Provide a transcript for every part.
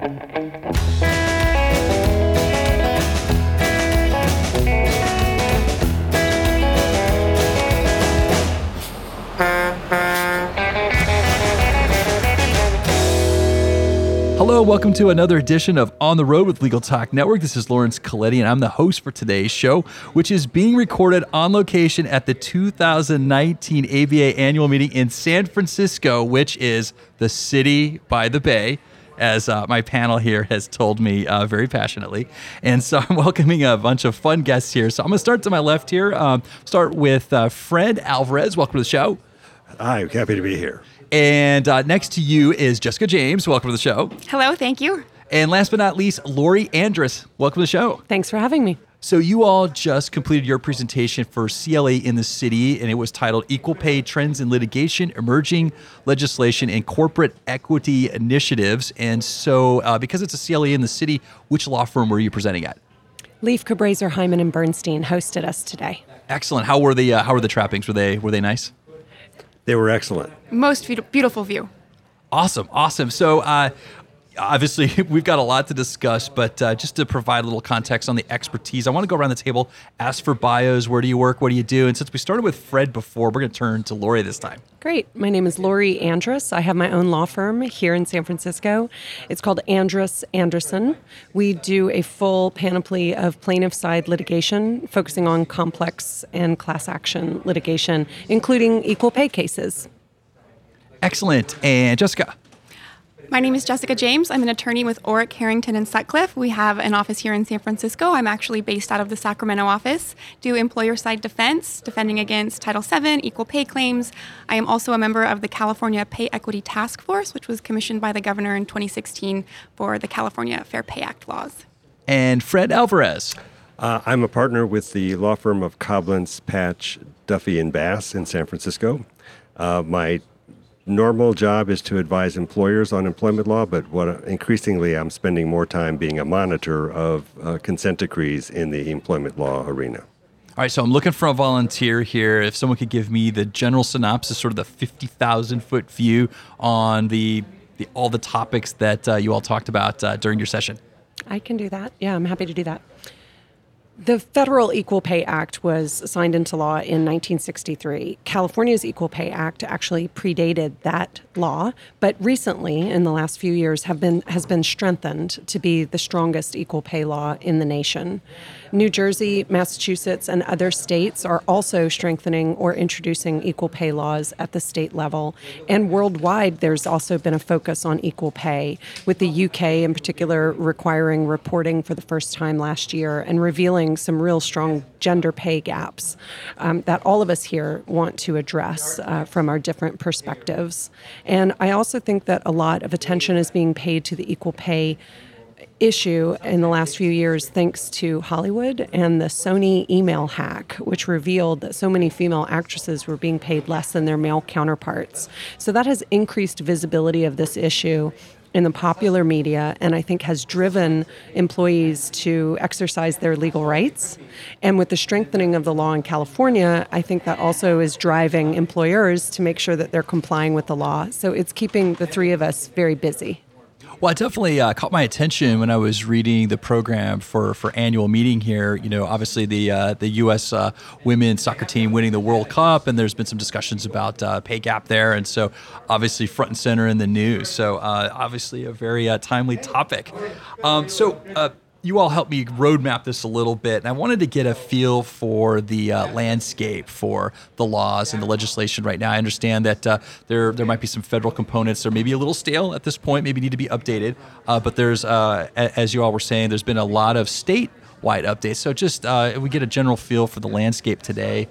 Hello, welcome to another edition of On the Road with Legal Talk Network. This is Lawrence Colletti, and I'm the host for today's show, which is being recorded on location at the 2019 ABA annual meeting in San Francisco, which is the city by the bay as uh, my panel here has told me uh, very passionately. And so I'm welcoming a bunch of fun guests here. So I'm going to start to my left here. Um, start with uh, Fred Alvarez. Welcome to the show. Hi, happy to be here. And uh, next to you is Jessica James. Welcome to the show. Hello, thank you. And last but not least, Lori Andrus. Welcome to the show. Thanks for having me. So, you all just completed your presentation for CLE in the City, and it was titled Equal Pay Trends in Litigation, Emerging Legislation, and Corporate Equity Initiatives. And so, uh, because it's a CLE in the City, which law firm were you presenting at? Lieff Cabraser, Heimann and Bernstein hosted us today. Excellent. How were the uh, How were the trappings? Were they Were they nice? They were excellent. Most beautiful view. Awesome, awesome. So, uh, obviously, we've got a lot to discuss, but uh, just to provide a little context on the expertise, I want to go around the table, ask for bios. Where do you work? What do you do? And since we started with Fred before, we're going to turn to Lori this time. Great. My name is Lori Andrus. I have my own law firm here in San Francisco. It's called Andrus Anderson. We do a full panoply of plaintiff side litigation, focusing on complex and class action litigation, including equal pay cases. Excellent. And Jessica. My name is Jessica James. I'm an attorney with Orrick, Herrington, and Sutcliffe. We have an office here in San Francisco. I'm actually based out of the Sacramento office. Do employer side defense, defending against Title VII, equal pay claims. I am also a member of the California Pay Equity Task Force, which was commissioned by the governor in 2016 for the California Fair Pay Act laws. And Fred Alvarez. Uh, I'm a partner with the law firm of Coblenz, Patch, Duffy, and Bass in San Francisco. Uh, my normal job is to advise employers on employment law, but what increasingly I'm spending more time being a monitor of uh, consent decrees in the employment law arena. All right, so I'm looking for a volunteer here. If someone could give me the general synopsis, sort of the 50,000 foot view on the, the all the topics that uh, you all talked about uh, during your session. I can do that. Yeah, I'm happy to do that. The Federal Equal Pay Act was signed into law in 1963. California's Equal Pay Act actually predated that law, but recently, in the last few years, have been has been strengthened to be the strongest equal pay law in the nation. New Jersey, Massachusetts, and other states are also strengthening or introducing equal pay laws at the state level. And worldwide, there's also been a focus on equal pay, with the UK in particular requiring reporting for the first time last year and revealing some real strong gender pay gaps um, that all of us here want to address uh, from our different perspectives. And I also think that a lot of attention is being paid to the equal pay issue in the last few years thanks to Hollywood and the Sony email hack, which revealed that so many female actresses were being paid less than their male counterparts. So that has increased visibility of this issue in the popular media and I think has driven employees to exercise their legal rights. And with the strengthening of the law in California, I think that also is driving employers to make sure that they're complying with the law. So it's keeping the three of us very busy. Well, it definitely uh, caught my attention when I was reading the program for, for annual meeting here. You know, obviously the uh, the U.S. Uh, women's soccer team winning the World Cup, and there's been some discussions about uh, pay gap there, and so obviously front and center in the news. So uh, obviously a very uh, timely topic. Um, so you all helped me roadmap this a little bit, and I wanted to get a feel for the uh, landscape for the laws and the legislation right now. I understand that uh, there there might be some federal components that are maybe a little stale at this point, maybe need to be updated. Uh, but there's, uh, as you all were saying, there's been a lot of state-wide updates. So just uh, we get a general feel for the landscape today.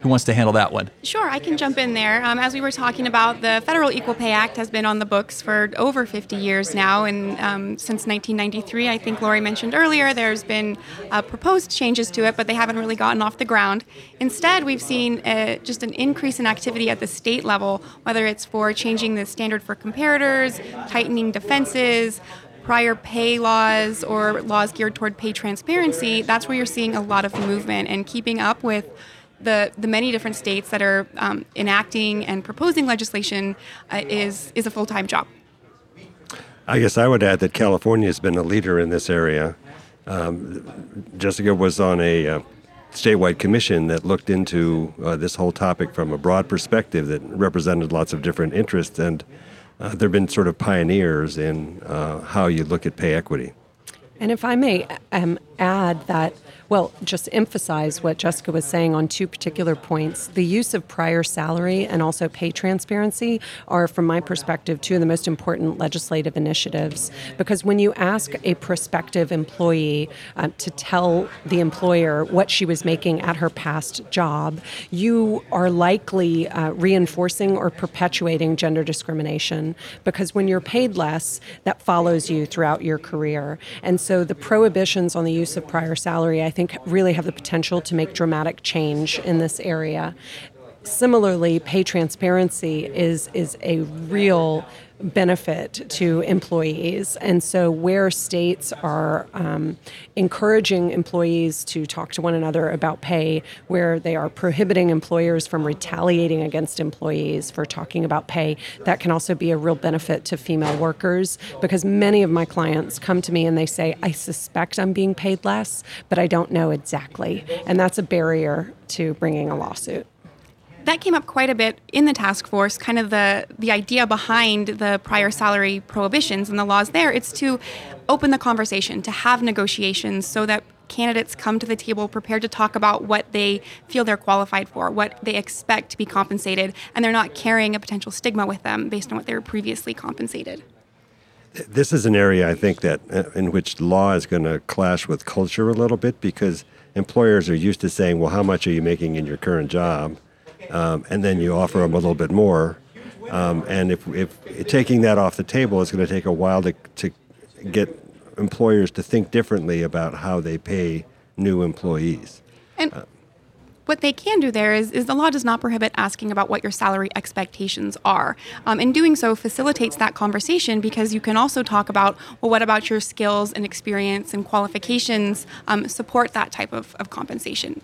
Who wants to handle that one? Sure, I can jump in there. Um, as we were talking about, the Federal Equal Pay Act has been on the books for over 50 years now, and um, since 1993, I think Lori mentioned earlier, there's been uh, proposed changes to it, but they haven't really gotten off the ground. Instead, we've seen uh, just an increase in activity at the state level, whether it's for changing the standard for comparators, tightening defenses, prior pay laws or laws geared toward pay transparency, that's where you're seeing a lot of movement and keeping up with the, the many different states that are um, enacting and proposing legislation uh, is, is a full time job. I guess I would add that California has been a leader in this area. Um, Jessica was on a uh, statewide commission that looked into uh, this whole topic from a broad perspective that represented lots of different interests, and uh, there have been sort of pioneers in uh, how you look at pay equity. And if I may um, add that well, just emphasize what Jessica was saying on two particular points. The use of prior salary and also pay transparency are, from my perspective, two of the most important legislative initiatives. Because when you ask a prospective employee uh, to tell the employer what she was making at her past job, you are likely uh, reinforcing or perpetuating gender discrimination. Because when you're paid less, that follows you throughout your career. And so the prohibitions on the use of prior salary, I think really have the potential to make dramatic change in this area. Similarly, pay transparency is is a real benefit to employees. And so, where states are um, encouraging employees to talk to one another about pay, where they are prohibiting employers from retaliating against employees for talking about pay, that can also be a real benefit to female workers because many of my clients come to me and they say, I suspect I'm being paid less, but I don't know exactly. And that's a barrier to bringing a lawsuit that came up quite a bit in the task force kind of the the idea behind the prior salary prohibitions and the laws there it's to open the conversation to have negotiations so that candidates come to the table prepared to talk about what they feel they're qualified for what they expect to be compensated and they're not carrying a potential stigma with them based on what they were previously compensated this is an area I think that uh, in which law is going to clash with culture a little bit because employers are used to saying, "Well, how much are you making in your current job?" Um, and then you offer them a little bit more. Um, and if, if taking that off the table, is going to take a while to, to get employers to think differently about how they pay new employees. And uh, what they can do there is, is the law does not prohibit asking about what your salary expectations are. Um, and doing so facilitates that conversation because you can also talk about, well, what about your skills and experience and qualifications um, support that type of, of compensation?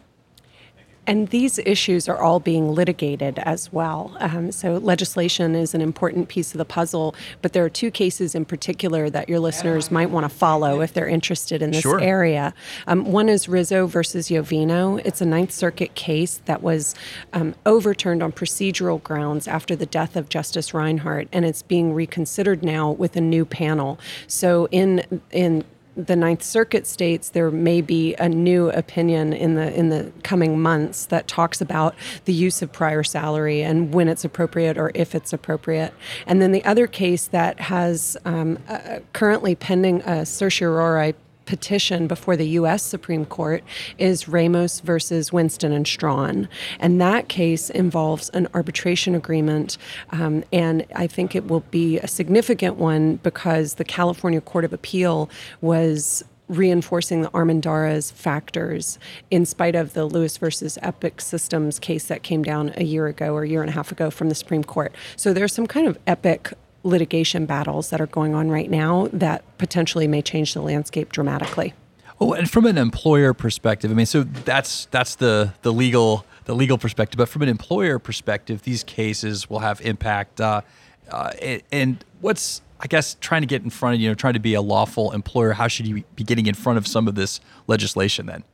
And these issues are all being litigated as well. Um, so, legislation is an important piece of the puzzle, but there are two cases in particular that your listeners might want to follow if they're interested in this sure. area. Um, one is Rizo versus Yovino. It's a Ninth Circuit case that was um, overturned on procedural grounds after the death of Justice Reinhardt, and it's being reconsidered now with a new panel. So, in in the Ninth Circuit states there may be a new opinion in the in the coming months that talks about the use of prior salary and when it's appropriate or if it's appropriate. And then the other case that has um, uh, currently pending a certiorari petition before the U.S. Supreme Court is Ramos versus Winston and Strawn, and that case involves an arbitration agreement, um, and I think it will be a significant one because the California Court of Appeal was reinforcing the Armendariz factors in spite of the Lewis versus Epic Systems case that came down a year ago or a year and a half ago from the Supreme Court. So there's some kind of epic litigation battles that are going on right now that potentially may change the landscape dramatically. Oh, and from an employer perspective, I mean, so that's that's the the legal the legal perspective, but from an employer perspective, these cases will have impact. Uh, uh, and what's I guess trying to get in front of you know trying to be a lawful employer, how should you be getting in front of some of this legislation then?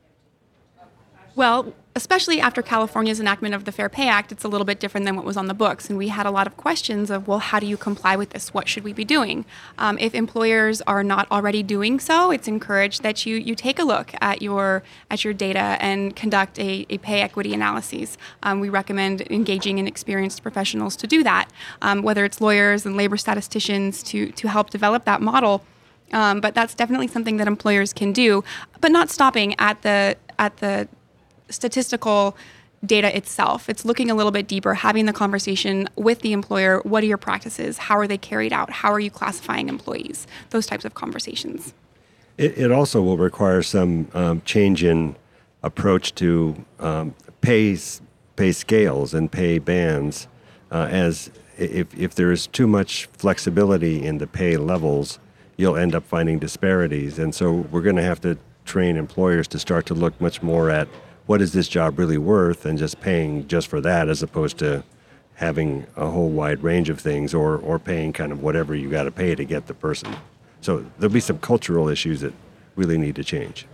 Well, especially after California's enactment of the Fair Pay Act, it's a little bit different than what was on the books. And we had a lot of questions of, well, how do you comply with this? What should we be doing? Um, if employers are not already doing so, it's encouraged that you, you take a look at your at your data and conduct a, a pay equity analysis. Um, we recommend engaging in experienced professionals to do that, um, whether it's lawyers and labor statisticians to, to help develop that model. Um, but that's definitely something that employers can do, but not stopping at the at the statistical data itself. It's looking a little bit deeper, having the conversation with the employer. What are your practices? How are they carried out? How are you classifying employees? Those types of conversations. It, it also will require some um, change in approach to um, pay, pay scales and pay bands, uh, as if, if there is too much flexibility in the pay levels, you'll end up finding disparities. And so we're going to have to train employers to start to look much more at what is this job really worth and just paying just for that as opposed to having a whole wide range of things or, or paying kind of whatever you got to pay to get the person. So there'll be some cultural issues that really need to change.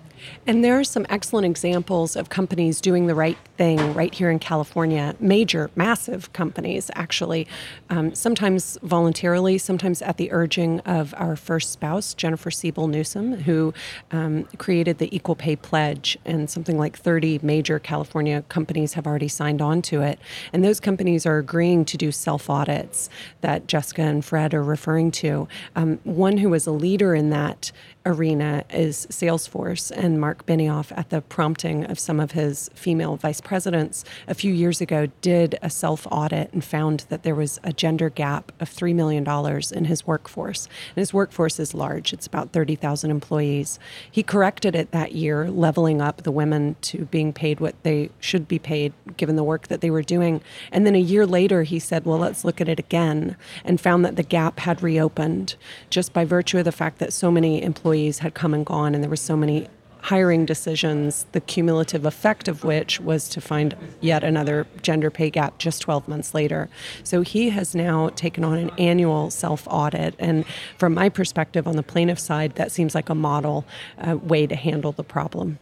And there are some excellent examples of companies doing the right thing right here in California. Major, massive companies, actually, um, sometimes voluntarily, sometimes at the urging of our first spouse, Jennifer Siebel Newsom, who um, created the Equal Pay Pledge, and something like 30 major California companies have already signed on to it. And those companies are agreeing to do self audits that Jessica and Fred are referring to. Um, one who was a leader in that arena is Salesforce and Marc Benioff, at the prompting of some of his female vice presidents, a few years ago did a self audit and found that there was a gender gap of $3 million in his workforce. And his workforce is large, it's about 30,000 employees. He corrected it that year, leveling up the women to being paid what they should be paid given the work that they were doing. And then a year later, he said, Well, let's look at it again, and found that the gap had reopened just by virtue of the fact that so many employees employees had come and gone, and there were so many hiring decisions, the cumulative effect of which was to find yet another gender pay gap just 12 months later. So he has now taken on an annual self audit. And from my perspective on the plaintiff side, that seems like a model uh, way to handle the problem.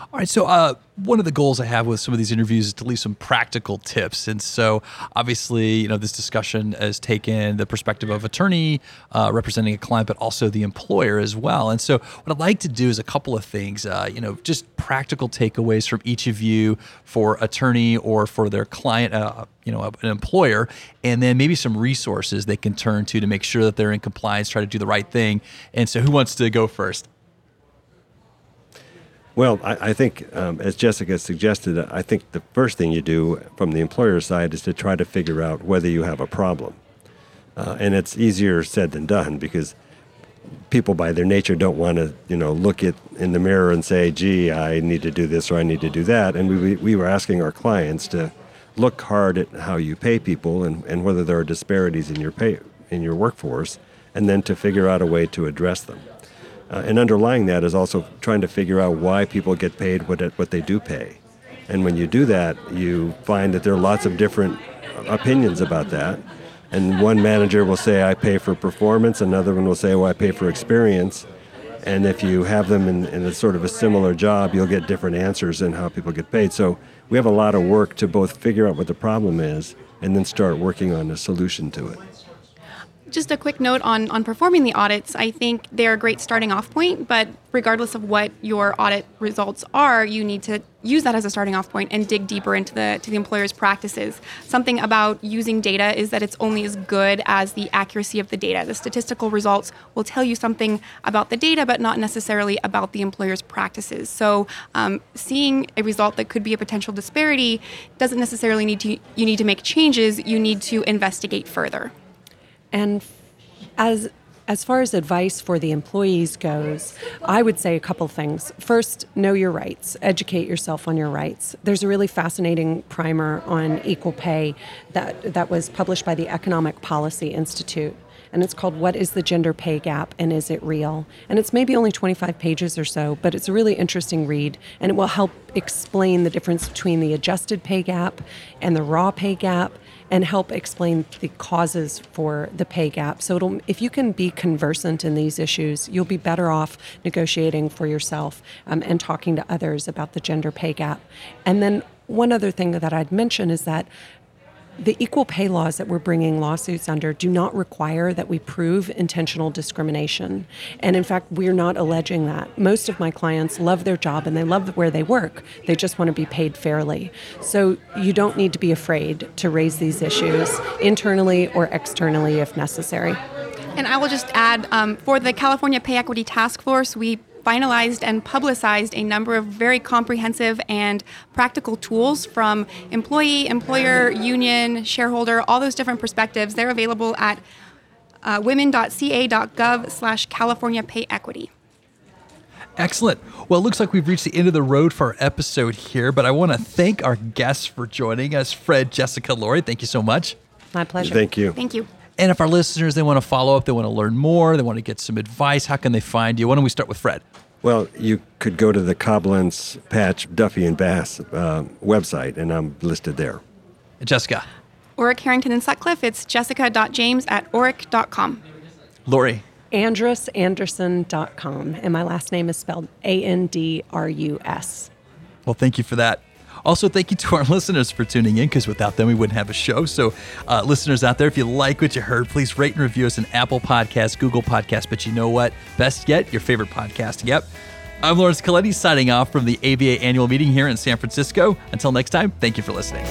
All right. So, uh, one of the goals I have with some of these interviews is to leave some practical tips. And so, obviously, you know, this discussion has taken the perspective of attorney uh, representing a client, but also the employer as well. And so, what I'd like to do is a couple of things. Uh, you know, just practical takeaways from each of you for attorney or for their client. Uh, you know, an employer, and then maybe some resources they can turn to to make sure that they're in compliance, try to do the right thing. And so, who wants to go first? Well, I, I think, um, as Jessica suggested, I think the first thing you do from the employer side is to try to figure out whether you have a problem. Uh, and it's easier said than done because people by their nature don't want to, you know, look it in the mirror and say, gee, I need to do this or I need to do that. And we, we were asking our clients to look hard at how you pay people and, and whether there are disparities in your pay in your workforce, and then to figure out a way to address them. Uh, and underlying that is also trying to figure out why people get paid what, what they do pay. And when you do that, you find that there are lots of different opinions about that. And one manager will say, I pay for performance, another one will say, well, I pay for experience. And if you have them in, in a sort of a similar job, you'll get different answers in how people get paid. So we have a lot of work to both figure out what the problem is and then start working on a solution to it. Just a quick note on, on performing the audits. I think they're a great starting off point, but regardless of what your audit results are, you need to use that as a starting off point and dig deeper into the to the employer's practices. Something about using data is that it's only as good as the accuracy of the data. The statistical results will tell you something about the data, but not necessarily about the employer's practices. So, um, seeing a result that could be a potential disparity doesn't necessarily need to you need to make changes. You need to investigate further. And as as far as advice for the employees goes, I would say a couple things. First, know your rights, educate yourself on your rights. There's a really fascinating primer on equal pay that, that was published by the Economic Policy Institute. And it's called What is the Gender Pay Gap and Is It Real? And it's maybe only 25 pages or so, but it's a really interesting read and it will help explain the difference between the adjusted pay gap and the raw pay gap and help explain the causes for the pay gap. So if you can be conversant in these issues, you'll be better off negotiating for yourself um, and talking to others about the gender pay gap. And then one other thing that I'd mention is that the equal pay laws that we're bringing lawsuits under do not require that we prove intentional discrimination. And in fact, we're not alleging that. Most of my clients love their job and they love where they work. They just want to be paid fairly. So you don't need to be afraid to raise these issues internally or externally if necessary. And I will just add um, for the California Pay Equity Task Force, we finalized and publicized a number of very comprehensive and practical tools from employee, employer, union, shareholder, all those different perspectives. They're available at uh, women.ca.gov slash California Pay Equity. Excellent. Well, it looks like we've reached the end of the road for our episode here, but I want to thank our guests for joining us. Fred, Jessica, Lori, thank you so much. My pleasure. Thank you. Thank you. And if our listeners they want to follow up, they want to learn more, they want to get some advice, how can they find you? Why don't we start with Fred? Well, you could go to the Coblenz Patch Duffy and Bass uh, website, and I'm listed there. Jessica. Orrick Herrington and Sutcliffe, it's jessica.james at orrick.com. Lori. Andrusanderson.com. And my last name is spelled A N D R U S. Well, thank you for that. Also, thank you to our listeners for tuning in because without them, we wouldn't have a show. So, uh, listeners out there, if you like what you heard, please rate and review us in Apple Podcasts, Google Podcasts. But you know what? Best yet, your favorite podcast. Yep. I'm Lawrence Colletti signing off from the ABA annual meeting here in San Francisco. Until next time, thank you for listening.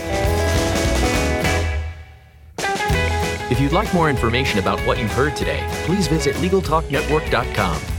If you'd like more information about what you've heard today, please visit LegalTalkNetwork.com.